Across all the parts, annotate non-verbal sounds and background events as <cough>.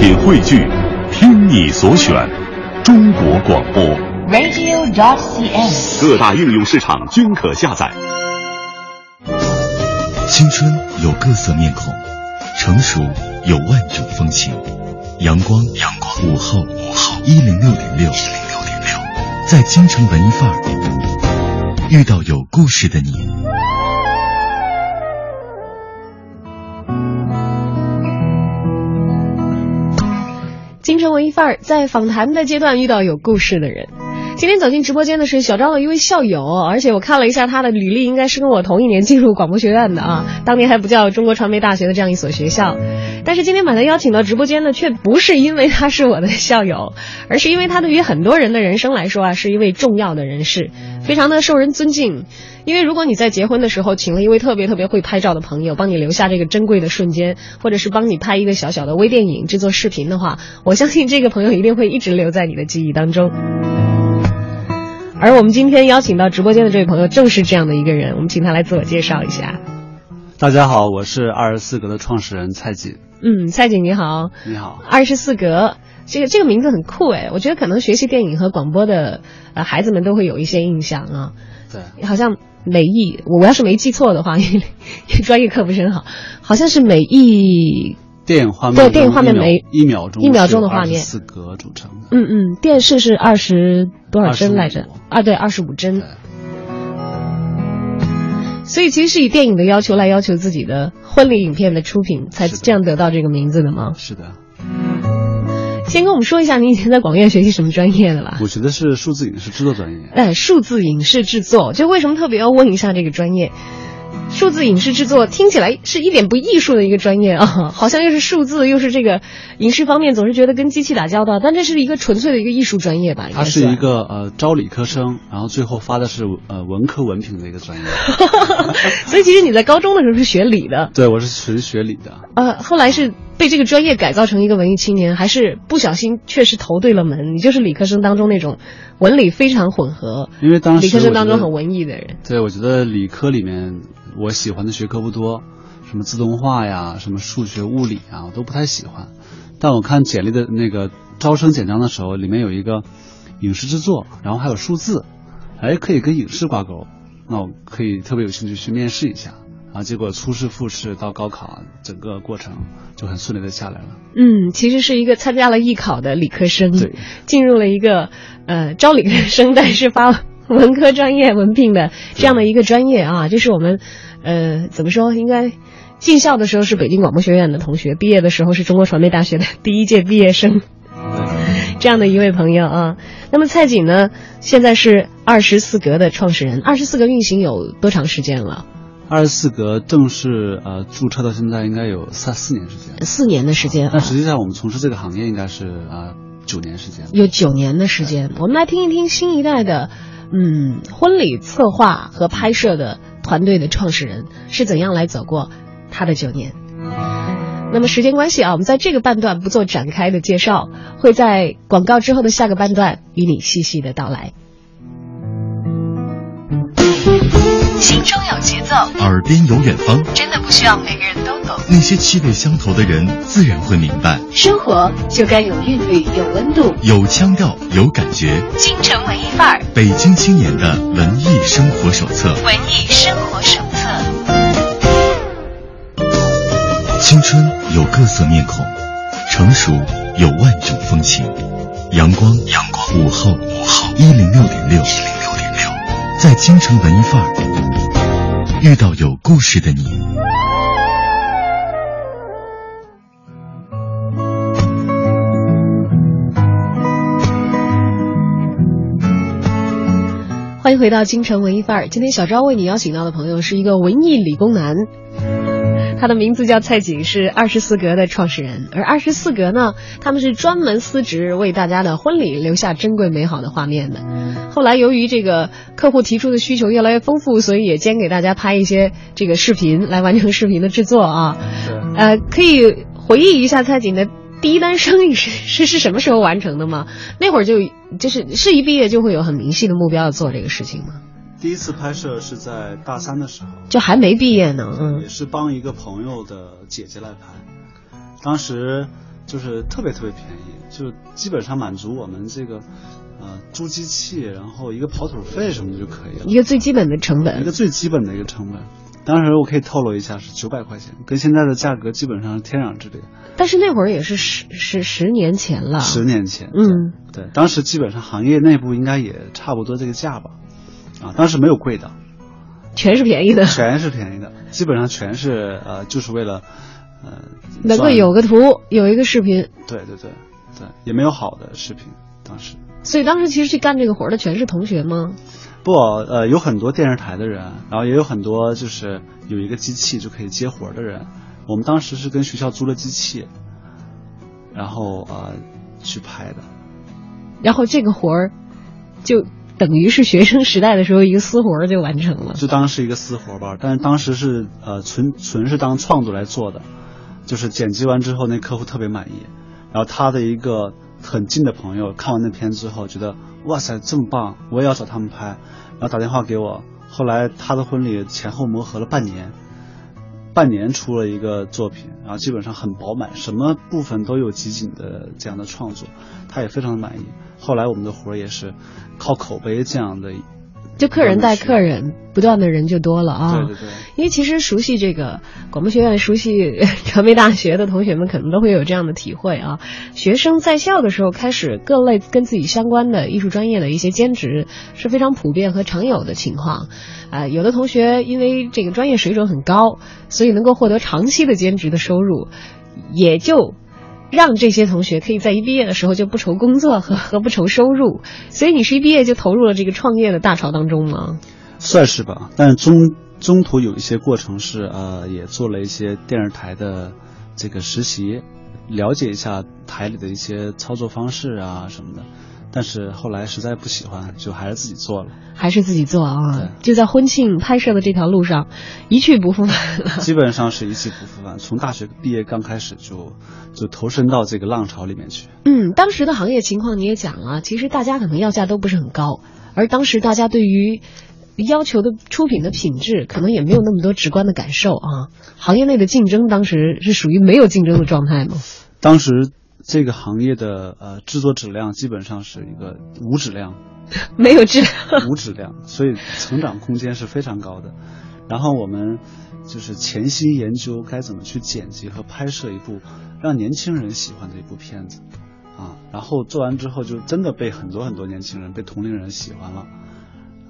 品汇聚，听你所选，中国广播。radio.dot.cn，。各大应用市场均可下载。青春有各色面孔，成熟有万种风情。阳光，阳光，午后，午后，一零六点六，一零六点六，在京城文艺范儿遇到有故事的你。京城文艺范儿在访谈的阶段遇到有故事的人。今天走进直播间的是小张的一位校友，而且我看了一下他的履历，应该是跟我同一年进入广播学院的啊，当年还不叫中国传媒大学的这样一所学校。但是今天把他邀请到直播间呢，却不是因为他是我的校友，而是因为他对于很多人的人生来说啊，是一位重要的人士，非常的受人尊敬。因为如果你在结婚的时候请了一位特别特别会拍照的朋友，帮你留下这个珍贵的瞬间，或者是帮你拍一个小小的微电影、制作视频的话，我相信这个朋友一定会一直留在你的记忆当中。而我们今天邀请到直播间的这位朋友，正是这样的一个人。我们请他来自我介绍一下。大家好，我是二十四格的创始人蔡锦。嗯，蔡锦你好。你好。二十四格，这个这个名字很酷哎，我觉得可能学习电影和广播的呃孩子们都会有一些印象啊。对。好像美艺，我要是没记错的话，因 <laughs> 为专业课不是很好，好像是美艺。电影画面对电影画面每一秒钟一秒钟的画面，四格组成的。嗯嗯，电视是二十多少帧来着？啊，对，二十五帧。所以其实是以电影的要求来要求自己的婚礼影片的出品，才这样得到这个名字的吗？是的。先跟我们说一下，你以前在广院学习什么专业的吧？我学的是数字影视制作专业。哎，数字影视制作，就为什么特别要问一下这个专业？数字影视制作听起来是一点不艺术的一个专业啊，<laughs> 好像又是数字，又是这个影视方面，总是觉得跟机器打交道，但这是一个纯粹的一个艺术专业吧？它是一个呃招理科生，然后最后发的是呃文科文凭的一个专业。<laughs> 所以其实你在高中的时候是学理的？<laughs> 对，我是纯学理的。呃，后来是被这个专业改造成一个文艺青年，还是不小心确实投对了门？你就是理科生当中那种文理非常混合，因为当时理科生当中很文艺的人。对，我觉得理科里面。我喜欢的学科不多，什么自动化呀，什么数学、物理啊，我都不太喜欢。但我看简历的那个招生简章的时候，里面有一个影视制作，然后还有数字，哎，可以跟影视挂钩，那我可以特别有兴趣去面试一下。然后结果初试、复试到高考，整个过程就很顺利的下来了。嗯，其实是一个参加了艺考的理科生，对，进入了一个呃招理科生，但是发。<laughs> 文科专业文凭的这样的一个专业啊，这是我们，呃，怎么说？应该进校的时候是北京广播学院的同学，毕业的时候是中国传媒大学的第一届毕业生，这样的一位朋友啊。那么蔡锦呢，现在是二十四格的创始人。二十四格运行有多长时间了？二十四格正式呃注册到现在应该有三四年时间。四年的时间。但实际上我们从事这个行业应该是啊九年时间。有九年的时间，我们来听一听新一代的。嗯，婚礼策划和拍摄的团队的创始人是怎样来走过他的九年？那么时间关系啊，我们在这个半段不做展开的介绍，会在广告之后的下个半段与你细细的到来。心中有节奏，耳边有远方，真的不需要每个人都懂。那些气味相投的人，自然会明白。生活就该有韵律，有温度，有腔调，有感觉。京城文艺范儿，北京青年的文艺生活手册。文艺生活手册。青春有各色面孔，成熟有万种风情。阳光，阳光，午后，午后，一零六点六，在京城文艺范儿遇到有故事的你。欢迎回到京城文艺范儿。今天小昭为你邀请到的朋友是一个文艺理工男，他的名字叫蔡锦，是二十四格的创始人。而二十四格呢，他们是专门司职为大家的婚礼留下珍贵美好的画面的。后来由于这个客户提出的需求越来越丰富，所以也兼给大家拍一些这个视频来完成视频的制作啊。呃，可以回忆一下蔡锦的。第一单生意是是是什么时候完成的吗？那会儿就就是是一毕业就会有很明细的目标要做这个事情吗？第一次拍摄是在大三的时候，就还没毕业呢，嗯，也是帮一个朋友的姐姐来拍。当时就是特别特别便宜，就基本上满足我们这个呃租机器，然后一个跑腿费什么的就可以了，一个最基本的成本，一个最基本的一个成本。当时我可以透露一下是九百块钱，跟现在的价格基本上是天壤之别。但是那会儿也是十十十年前了，十年前，嗯，对，当时基本上行业内部应该也差不多这个价吧，啊，当时没有贵的，全是便宜的，全是便宜的，基本上全是呃，就是为了呃能够有个图，有一个视频，对对对对，也没有好的视频，当时。所以当时其实去干这个活儿的全是同学吗？不呃有很多电视台的人，然后也有很多就是有一个机器就可以接活儿的人，我们当时是跟学校租了机器，然后呃去拍的。然后这个活儿就等于是学生时代的时候一个私活就完成了。就当是一个私活吧，但是当时是呃纯纯是当创作来做的，就是剪辑完之后那客户特别满意，然后他的一个很近的朋友看完那片之后觉得哇塞这么棒，我也要找他们拍，然后打电话给我，后来他的婚礼前后磨合了半年，半年出了一个作品，然后基本上很饱满，什么部分都有集锦的这样的创作，他也非常的满意。后来我们的活儿也是靠口碑这样的，就客人带客人，不断的人就多了啊。对对对。因为其实熟悉这个广播学院、熟悉 <laughs> 传媒大学的同学们，可能都会有这样的体会啊。学生在校的时候开始各类跟自己相关的艺术专业的一些兼职是非常普遍和常有的情况。啊、有的同学因为这个专业水准很高，所以能够获得长期的兼职的收入，也就。让这些同学可以在一毕业的时候就不愁工作和和不愁收入，所以你是一毕业就投入了这个创业的大潮当中吗？算是吧，但中中途有一些过程是呃，也做了一些电视台的这个实习，了解一下台里的一些操作方式啊什么的。但是后来实在不喜欢，就还是自己做了。还是自己做啊对？就在婚庆拍摄的这条路上一去不复返了。基本上是一去不复返，从大学毕业刚开始就就投身到这个浪潮里面去。嗯，当时的行业情况你也讲了，其实大家可能要价都不是很高，而当时大家对于要求的出品的品质，可能也没有那么多直观的感受啊。行业内的竞争当时是属于没有竞争的状态吗？当时这个行业的呃制作质量基本上是一个无质量，<laughs> 没有质量。无质量，所以成长空间是非常高的。然后我们就是潜心研究该怎么去剪辑和拍摄一部让年轻人喜欢的一部片子啊。然后做完之后，就真的被很多很多年轻人、被同龄人喜欢了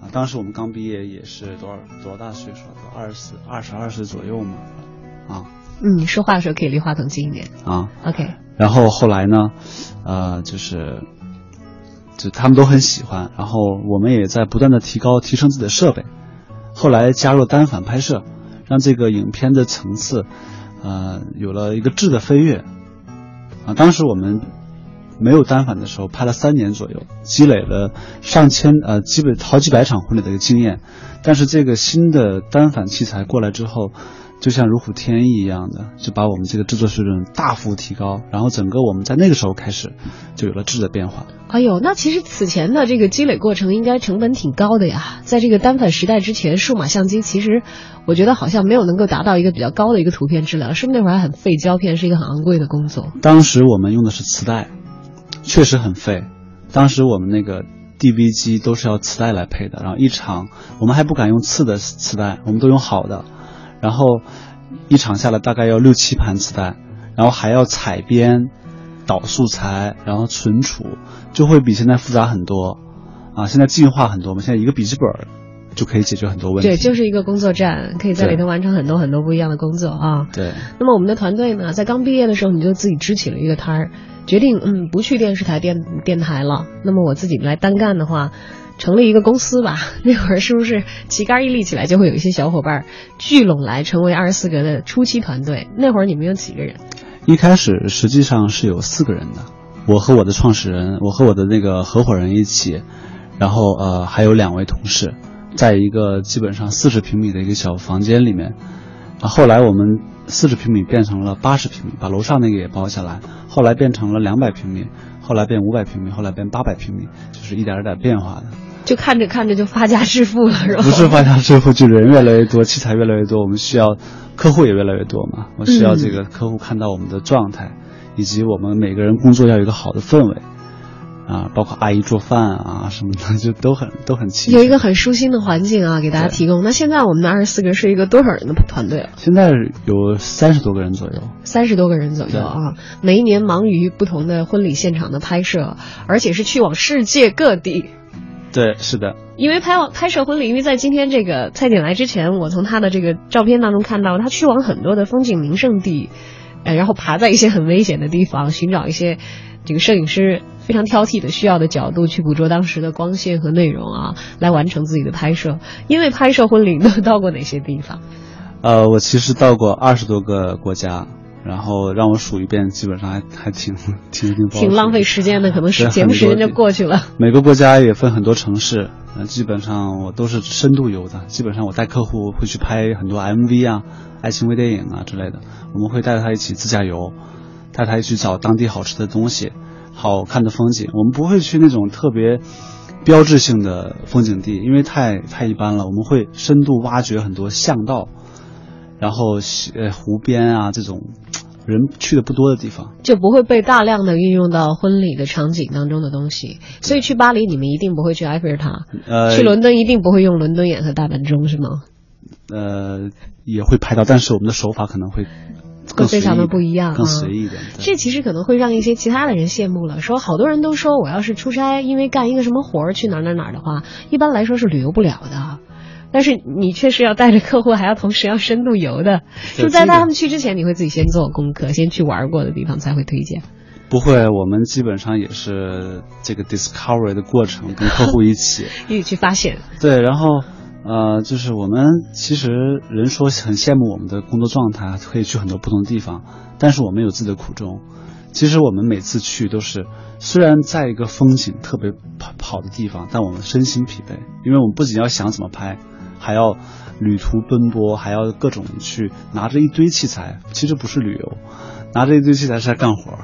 啊。当时我们刚毕业，也是多少多大岁数？都二十二十二岁左右嘛啊嗯，说话的时候可以离话筒近一点。啊。OK，然后后来呢，呃，就是，就他们都很喜欢，然后我们也在不断的提高、提升自己的设备。后来加入单反拍摄，让这个影片的层次，呃，有了一个质的飞跃。啊，当时我们没有单反的时候，拍了三年左右，积累了上千呃，基本好几百场婚礼的一个经验。但是这个新的单反器材过来之后，就像如虎添翼一样的，就把我们这个制作水准大幅提高，然后整个我们在那个时候开始就有了质的变化。哎呦，那其实此前的这个积累过程应该成本挺高的呀。在这个单反时代之前，数码相机其实我觉得好像没有能够达到一个比较高的一个图片质量，是不是那会儿还很费胶片，是一个很昂贵的工作？当时我们用的是磁带，确实很费。当时我们那个 DV 机都是要磁带来配的，然后一场我们还不敢用次的磁带，我们都用好的，然后一场下来大概要六七盘磁带，然后还要采编、导素材，然后存储，就会比现在复杂很多啊！现在进化很多嘛，现在一个笔记本就可以解决很多问题。对，就是一个工作站，可以在里头完成很多很多不一样的工作啊。对。那么我们的团队呢，在刚毕业的时候，你就自己支起了一个摊儿，决定嗯不去电视台电电台了。那么我自己来单干的话，成立一个公司吧。<laughs> 那会儿是不是旗杆一立起来，就会有一些小伙伴聚拢来，成为二十四格的初期团队？那会儿你们有几个人？一开始实际上是有四个人的，我和我的创始人，我和我的那个合伙人一起，然后呃还有两位同事，在一个基本上四十平米的一个小房间里面。啊，后来我们四十平米变成了八十平米，把楼上那个也包下来，后来变成了两百平米，后来变五百平米，后来变八百平米，就是一点一点变化的。就看着看着就发家致富了，是吧？不是发家致富，就人越来越多，器材越来越多，我们需要客户也越来越多嘛。我需要这个客户看到我们的状态，以以及我们每个人工作要有一个好的氛围。啊，包括阿姨做饭啊什么的，<laughs> 就都很都很齐。有一个很舒心的环境啊，给大家提供。那现在我们的二十四个是一个多少人的团队了？现在有三十多个人左右。三十多个人左右啊，每一年忙于不同的婚礼现场的拍摄，而且是去往世界各地。对，是的。因为拍拍摄婚礼，因为在今天这个蔡锦来之前，我从他的这个照片当中看到，他去往很多的风景名胜地，呃，然后爬在一些很危险的地方，寻找一些这个摄影师。非常挑剔的需要的角度去捕捉当时的光线和内容啊，来完成自己的拍摄。因为拍摄婚礼，都到过哪些地方？呃，我其实到过二十多个国家，然后让我数一遍，基本上还还挺 <laughs> 挺挺挺浪费时间的，可能是节目时间就过去了。每个国家也分很多城市，呃，基本上我都是深度游的。基本上我带客户会去拍很多 MV 啊、爱情微电影啊之类的，我们会带着他一起自驾游，带他一起找当地好吃的东西。好看的风景，我们不会去那种特别标志性的风景地，因为太太一般了。我们会深度挖掘很多巷道，然后呃湖边啊这种人去的不多的地方，就不会被大量的运用到婚礼的场景当中的东西。所以去巴黎，你们一定不会去埃菲尔塔；呃，去伦敦一定不会用伦敦眼和大本钟，是吗？呃，也会拍到，但是我们的手法可能会。会非常的不一样，更随意一点。这其实可能会让一些其他的人羡慕了。说好多人都说，我要是出差，因为干一个什么活儿去哪哪哪的话，一般来说是旅游不了的。但是你确实要带着客户，还要同时要深度游的。就在他们去之前，你会自己先做功课，先去玩过的地方才会推荐。不会，我们基本上也是这个 discovery 的过程，跟客户一起 <laughs> 一起去发现。对，然后。呃，就是我们其实人说很羡慕我们的工作状态，可以去很多不同的地方，但是我们有自己的苦衷。其实我们每次去都是，虽然在一个风景特别跑的地方，但我们身心疲惫，因为我们不仅要想怎么拍，还要旅途奔波，还要各种去拿着一堆器材，其实不是旅游，拿着一堆器材是在干活。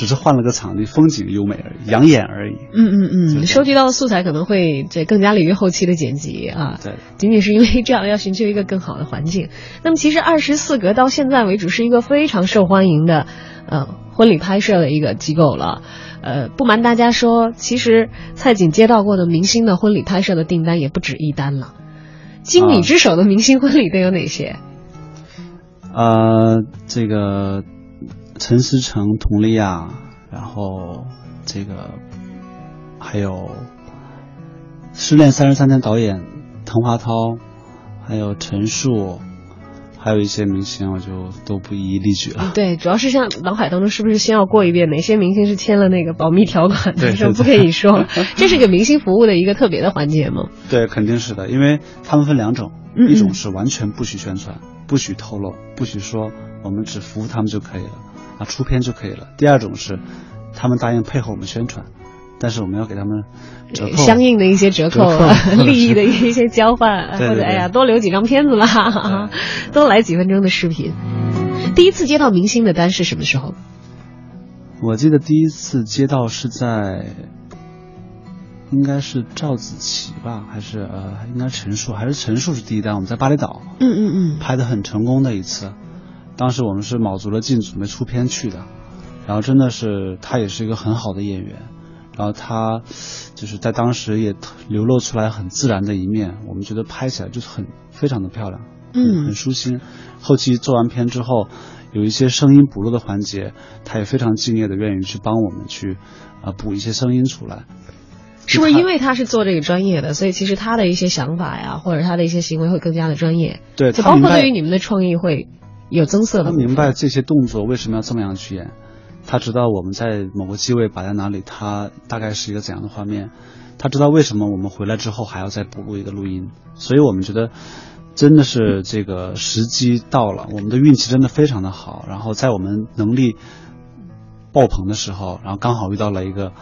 只是换了个场地，风景优美而已，养眼而已。嗯嗯嗯，收集到的素材可能会这更加利于后期的剪辑啊。对，仅仅是因为这样要寻求一个更好的环境。那么其实二十四格到现在为止是一个非常受欢迎的呃婚礼拍摄的一个机构了。呃，不瞒大家说，其实蔡锦接到过的明星的婚礼拍摄的订单也不止一单了。经理之手的明星婚礼都有哪些？呃，这个。陈思诚、佟丽娅，然后这个还有《失恋三十三天》导演滕华涛，还有陈数，还有一些明星，我就都不一一例举了。对，主要是像脑海当中是不是先要过一遍哪些明星是签了那个保密条款，对，不可以说，<laughs> 这是给明星服务的一个特别的环节吗？对，肯定是的，因为他们分两种，一种是完全不许宣传、不许透露、不许说，我们只服务他们就可以了。啊，出片就可以了。第二种是，他们答应配合我们宣传，但是我们要给他们折扣，相应的一些折扣、<laughs> 利益的一些交换，或者哎呀，多留几张片子吧，<laughs> 多来几分钟的视频。第一次接到明星的单是什么时候？我记得第一次接到是在，应该是赵子琪吧，还是呃，应该陈数，还是陈数是第一单。我们在巴厘岛，嗯嗯嗯，拍的很成功的一次。当时我们是卯足了劲准备出片去的，然后真的是他也是一个很好的演员，然后他就是在当时也流露出来很自然的一面，我们觉得拍起来就是很非常的漂亮，嗯，很舒心。后期做完片之后，有一些声音补录的环节，他也非常敬业的愿意去帮我们去啊补一些声音出来。是不是因为他是做这个专业的，所以其实他的一些想法呀，或者他的一些行为会更加的专业？对，就包括对于你们的创意会。有增色的。他明白这些动作为什么要这么样去演，他知道我们在某个机位摆在哪里，他大概是一个怎样的画面，他知道为什么我们回来之后还要再补录一个录音，所以我们觉得真的是这个时机到了，我们的运气真的非常的好，然后在我们能力爆棚的时候，然后刚好遇到了一个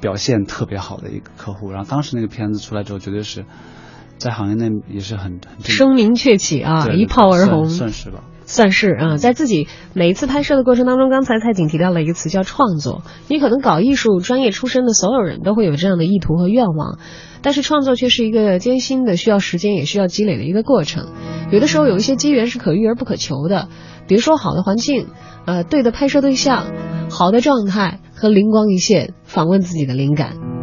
表现特别好的一个客户，然后当时那个片子出来之后，绝对是在行业内也是很很声名鹊起啊，一炮而红，算是吧。算是啊，在自己每一次拍摄的过程当中，刚才蔡景提到了一个词叫创作。你可能搞艺术专业出身的所有人都会有这样的意图和愿望，但是创作却是一个艰辛的、需要时间也需要积累的一个过程。有的时候有一些机缘是可遇而不可求的，比如说好的环境，呃，对的拍摄对象，好的状态和灵光一现，访问自己的灵感。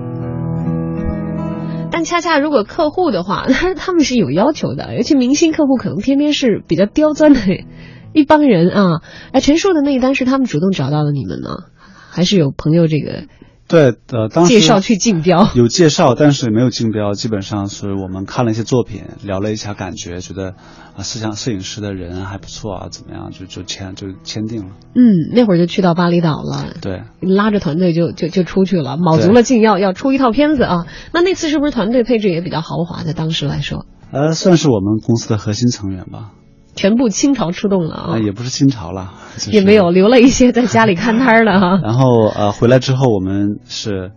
恰恰如果客户的话，<laughs> 他们是有要求的，尤其明星客户可能偏偏是比较刁钻的一帮人啊。哎，陈述的那一单是他们主动找到的你们吗，还是有朋友这个？对，呃，当时介绍去竞标，有介绍，但是没有竞标。基本上是我们看了一些作品，聊了一下感觉，觉得啊，摄像摄影师的人还不错啊，怎么样，就就签就签订了。嗯，那会儿就去到巴厘岛了，对，拉着团队就就就出去了，卯足了劲要要出一套片子啊。那那次是不是团队配置也比较豪华？在当时来说，呃，算是我们公司的核心成员吧。全部倾巢出动了啊！也不是倾巢了，也没有留了一些在家里看摊的哈。<laughs> 然后呃，回来之后我们是。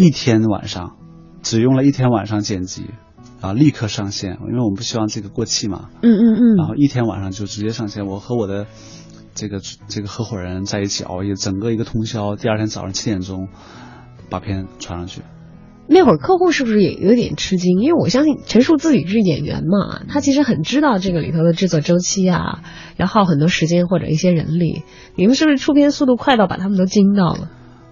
一天晚上，只用了一天晚上剪辑，啊，立刻上线，因为我们不希望这个过气嘛。嗯嗯嗯。然后一天晚上就直接上线，我和我的这个这个合伙人在一起熬夜，整个一个通宵，第二天早上七点钟把片传上去。那会儿客户是不是也有点吃惊？因为我相信陈数自己是演员嘛，他其实很知道这个里头的制作周期啊，要耗很多时间或者一些人力。你们是不是出片速度快到把他们都惊到了？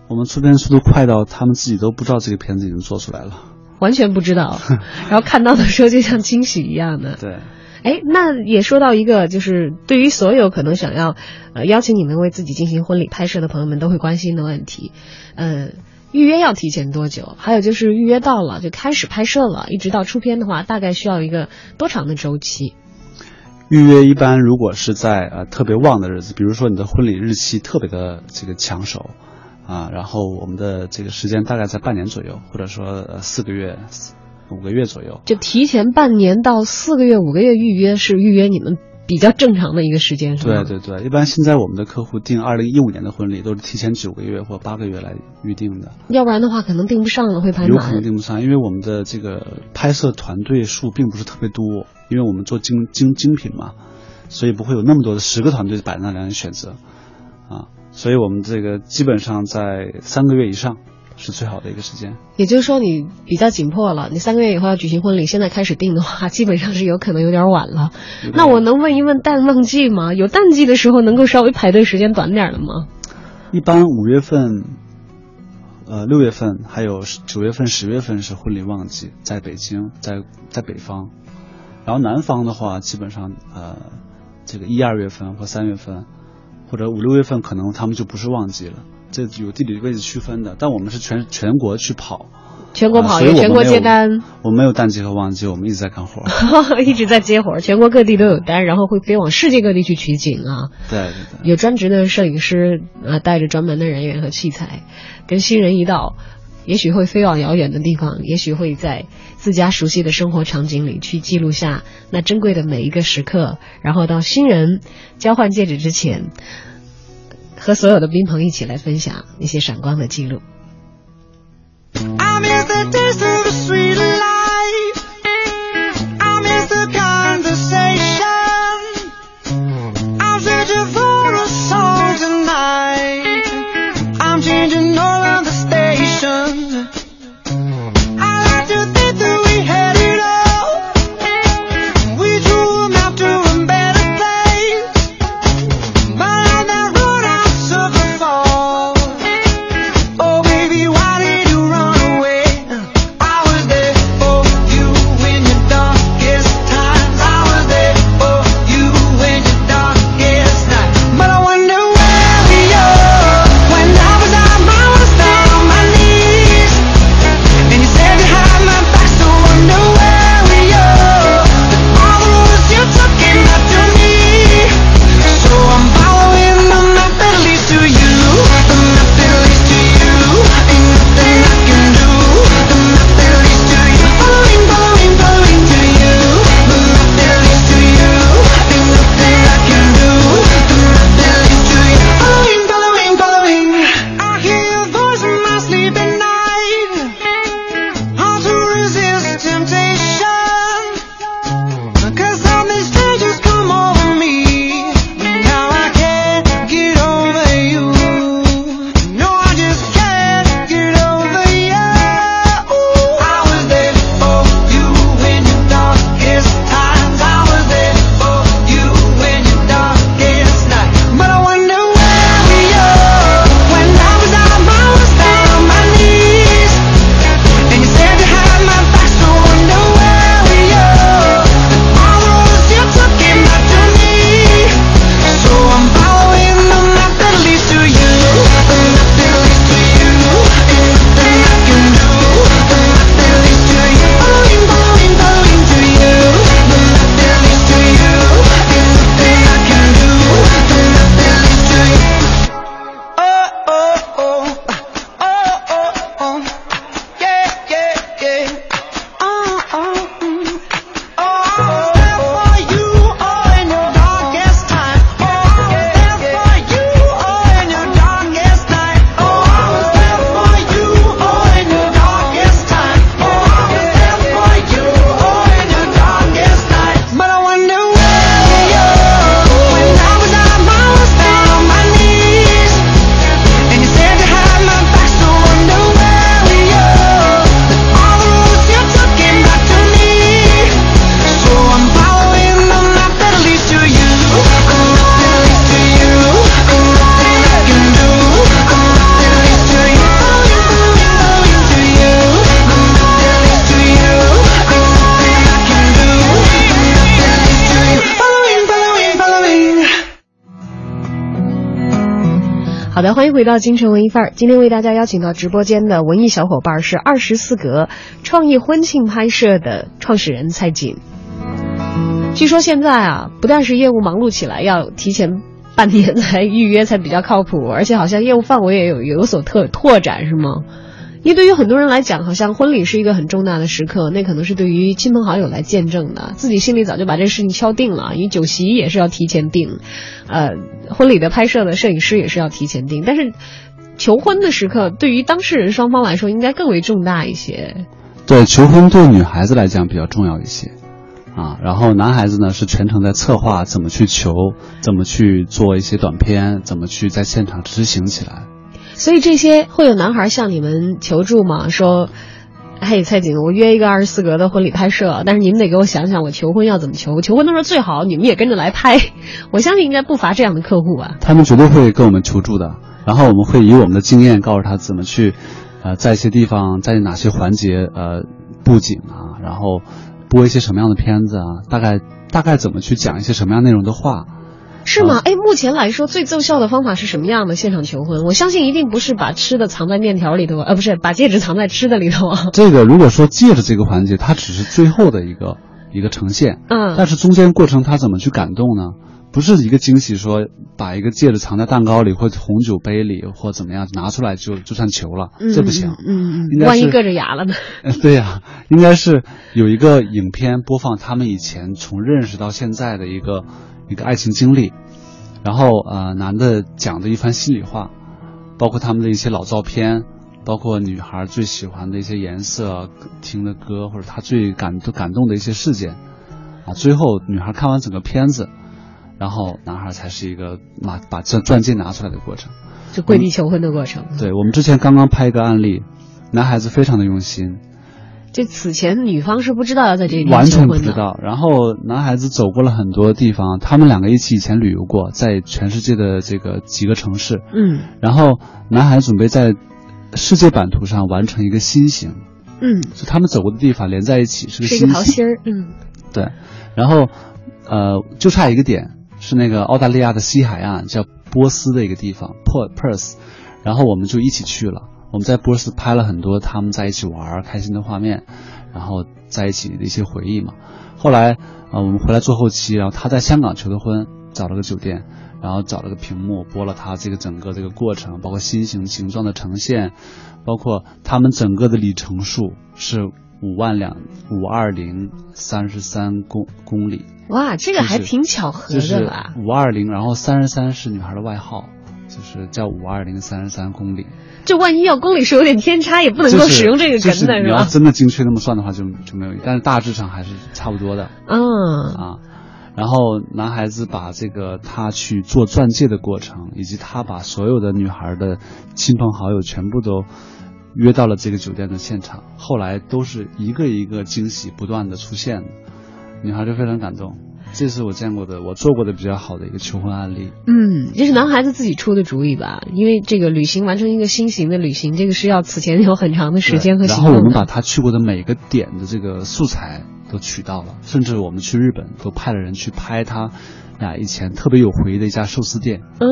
我们出片速度快到他们自己都不知道这个片子已经做出来了，完全不知道。<laughs> 然后看到的时候就像惊喜一样的。对，哎，那也说到一个，就是对于所有可能想要呃邀请你们为自己进行婚礼拍摄的朋友们都会关心的问题，呃，预约要提前多久？还有就是预约到了就开始拍摄了，一直到出片的话，大概需要一个多长的周期？预约一般如果是在呃特别旺的日子，比如说你的婚礼日期特别的这个抢手。啊，然后我们的这个时间大概在半年左右，或者说四个月、五个月左右。就提前半年到四个月、五个月预约是预约你们比较正常的一个时间，是吧？对对对，一般现在我们的客户订二零一五年的婚礼都是提前九个月或八个月来预定的。要不然的话，可能订不上了，会排满。有可能订不上，因为我们的这个拍摄团队数并不是特别多，因为我们做精精精品嘛，所以不会有那么多的十个团队摆那让人选择，啊。所以我们这个基本上在三个月以上是最好的一个时间。也就是说，你比较紧迫了，你三个月以后要举行婚礼，现在开始定的话，<laughs> 基本上是有可能有点晚了。那我能问一问淡旺季吗？有淡季的时候能够稍微排队时间短点的吗？一般五月份、呃六月份还有九月份、十月份是婚礼旺季，在北京，在在北方。然后南方的话，基本上呃这个一二月份或三月份。或者五六月份可能他们就不是旺季了，这有地理位置区分的。但我们是全全国去跑，全国跑，全国接单。我们没有淡季和旺季，我们一直在干活，<laughs> 一直在接活，全国各地都有单，然后会飞往世界各地去取景啊。对对对，有专职的摄影师啊，带着专门的人员和器材，跟新人一道。也许会飞往遥远的地方，也许会在自家熟悉的生活场景里去记录下那珍贵的每一个时刻，然后到新人交换戒指之前，和所有的宾朋一起来分享那些闪光的记录。的，欢迎回到京城文艺范儿。今天为大家邀请到直播间的文艺小伙伴是二十四格创意婚庆拍摄的创始人蔡锦。据说现在啊，不但是业务忙碌起来，要提前半年才预约才比较靠谱，而且好像业务范围也有有所拓拓展，是吗？因为对于很多人来讲，好像婚礼是一个很重大的时刻，那可能是对于亲朋好友来见证的，自己心里早就把这事情敲定了。因为酒席也是要提前定，呃，婚礼的拍摄的摄影师也是要提前定，但是求婚的时刻对于当事人双方来说应该更为重大一些。对，求婚对女孩子来讲比较重要一些，啊，然后男孩子呢是全程在策划怎么去求，怎么去做一些短片，怎么去在现场执行起来。所以这些会有男孩向你们求助吗？说，嘿，蔡景，我约一个二十四格的婚礼拍摄，但是你们得给我想想，我求婚要怎么求？求婚的时候最好你们也跟着来拍。<laughs> 我相信应该不乏这样的客户吧。他们绝对会跟我们求助的，然后我们会以我们的经验告诉他怎么去，呃，在一些地方，在哪些环节，呃，布景啊，然后播一些什么样的片子啊，大概大概怎么去讲一些什么样内容的话。是吗？哎，目前来说最奏效的方法是什么样的现场求婚？我相信一定不是把吃的藏在面条里头，呃，不是把戒指藏在吃的里头啊。<laughs> 这个如果说戒指这个环节，它只是最后的一个一个呈现，嗯，但是中间过程它怎么去感动呢？不是一个惊喜，说把一个戒指藏在蛋糕里或红酒杯里或怎么样拿出来就就算求了，这不行，嗯嗯，万一硌着牙了呢？<laughs> 对呀，应该是有一个影片播放他们以前从认识到现在的一个一个爱情经历。然后呃，男的讲的一番心里话，包括他们的一些老照片，包括女孩最喜欢的一些颜色、听的歌，或者她最感动感动的一些事件，啊，最后女孩看完整个片子，然后男孩才是一个拿把钻钻戒拿出来的过程，就跪地求婚的过程。对我们之前刚刚拍一个案例，男孩子非常的用心。这此前女方是不知道要在这里完全不知道。然后男孩子走过了很多地方，他们两个一起以前旅游过，在全世界的这个几个城市。嗯。然后男孩准备在世界版图上完成一个心形。嗯。就他们走过的地方连在一起是个心形。是一个桃心儿。嗯。对。然后，呃，就差一个点，是那个澳大利亚的西海岸，叫波斯的一个地方，Port Perth。然后我们就一起去了。我们在波斯拍了很多他们在一起玩开心的画面，然后在一起的一些回忆嘛。后来啊，我们回来做后期，然后他在香港求的婚，找了个酒店，然后找了个屏幕播了他这个整个这个过程，包括心形形状的呈现，包括他们整个的里程数是五万两五二零三十三公公里。哇，这个还挺巧合的吧？五二零，然后三十三是女孩的外号。就是叫五二零三十三公里，这万一要公里数有点偏差，也不能够使用这个根的是吧？你要真的精确那么算的话，就就没有，但是大致上还是差不多的。嗯啊，然后男孩子把这个他去做钻戒的过程，以及他把所有的女孩的亲朋好友全部都约到了这个酒店的现场，后来都是一个一个惊喜不断的出现，女孩就非常感动。这是我见过的，我做过的比较好的一个求婚案例。嗯，这是男孩子自己出的主意吧？因为这个旅行完成一个新型的旅行，这个是要此前有很长的时间和然后我们把他去过的每个点的这个素材都取到了，甚至我们去日本都派了人去拍他俩以前特别有回忆的一家寿司店。嗯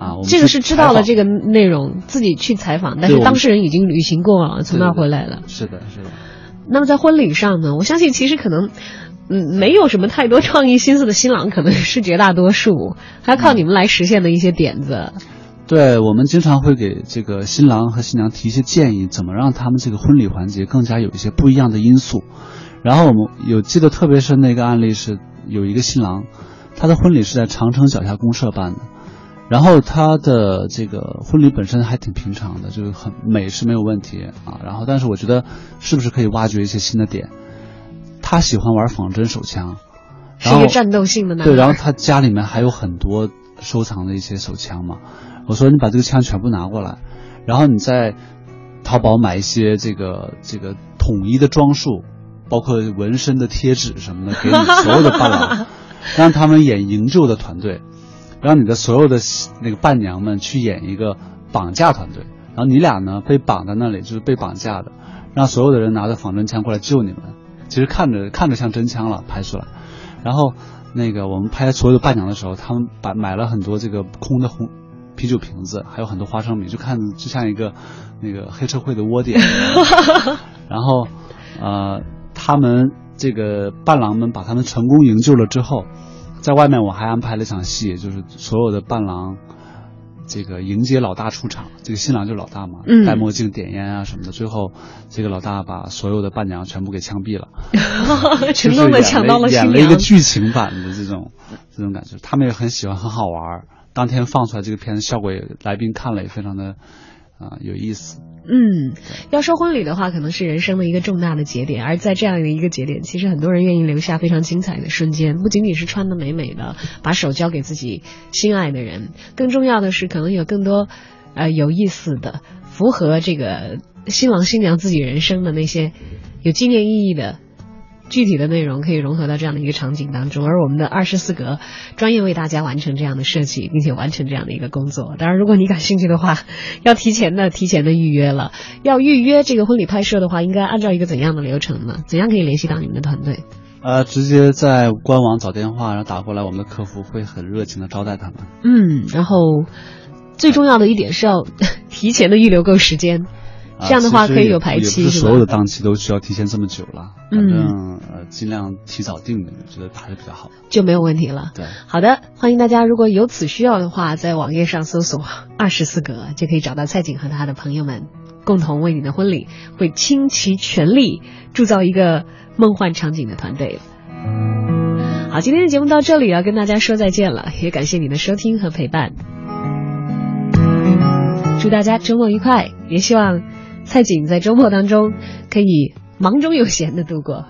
啊，我这个是知道了这个内容，自己去采访，但是当事人已经旅行过了，从那回来了。是的，是的。那么在婚礼上呢？我相信其实可能。嗯，没有什么太多创意心思的新郎，可能是绝大多数，<laughs> 还要靠你们来实现的一些点子。对，我们经常会给这个新郎和新娘提一些建议，怎么让他们这个婚礼环节更加有一些不一样的因素。然后我们有记得特别深的一个案例是，有一个新郎，他的婚礼是在长城脚下公社办的，然后他的这个婚礼本身还挺平常的，就是很美是没有问题啊。然后，但是我觉得是不是可以挖掘一些新的点？他喜欢玩仿真手枪，是一个战斗性的男对，然后他家里面还有很多收藏的一些手枪嘛。我说你把这个枪全部拿过来，然后你在淘宝买一些这个这个统一的装束，包括纹身的贴纸什么的，给你所有的伴郎，<laughs> 让他们演营救的团队，让你的所有的那个伴娘们去演一个绑架团队，然后你俩呢被绑在那里，就是被绑架的，让所有的人拿着仿真枪过来救你们。其实看着看着像真枪了，拍出来。然后那个我们拍所有的伴娘的时候，他们把买了很多这个空的红啤酒瓶子，还有很多花生米，就看就像一个那个黑社会的窝点。<laughs> 然后，呃，他们这个伴郎们把他们成功营救了之后，在外面我还安排了一场戏，就是所有的伴郎。这个迎接老大出场，这个新郎就是老大嘛，嗯戴墨镜、点烟啊什么的。最后，这个老大把所有的伴娘全部给枪毙了，成功的抢到了演了一个。剧情版的这种这种感觉，他们也很喜欢，很好玩。当天放出来这个片子，效果也来宾看了也非常的啊、有意思。嗯，要说婚礼的话，可能是人生的一个重大的节点，而在这样的一个节点，其实很多人愿意留下非常精彩的瞬间，不仅仅是穿的美美的，把手交给自己心爱的人，更重要的是可能有更多呃有意思的、符合这个新郎新娘自己人生的那些有纪念意义的。具体的内容可以融合到这样的一个场景当中，而我们的二十四格专业为大家完成这样的设计，并且完成这样的一个工作。当然，如果你感兴趣的话，要提前的提前的预约了。要预约这个婚礼拍摄的话，应该按照一个怎样的流程呢？怎样可以联系到你们的团队？呃，直接在官网找电话，然后打过来，我们的客服会很热情的招待他们。嗯，然后最重要的一点是要 <laughs> 提前的预留够时间，啊这样的话可以有排期是不是所有的？档期都需要提前这么久了，嗯反正呃尽量提早定的，我觉得还是比较好的。就没有问题了。对，好的，欢迎大家，如果有此需要的话，在网页上搜索“二十四格”，就可以找到蔡景和他的朋友们，共同为你的婚礼会倾其全力铸造一个梦幻场景的团队了。好，今天的节目到这里要跟大家说再见了，也感谢你的收听和陪伴。祝大家周末愉快，也希望蔡锦在周末当中可以忙中有闲的度过。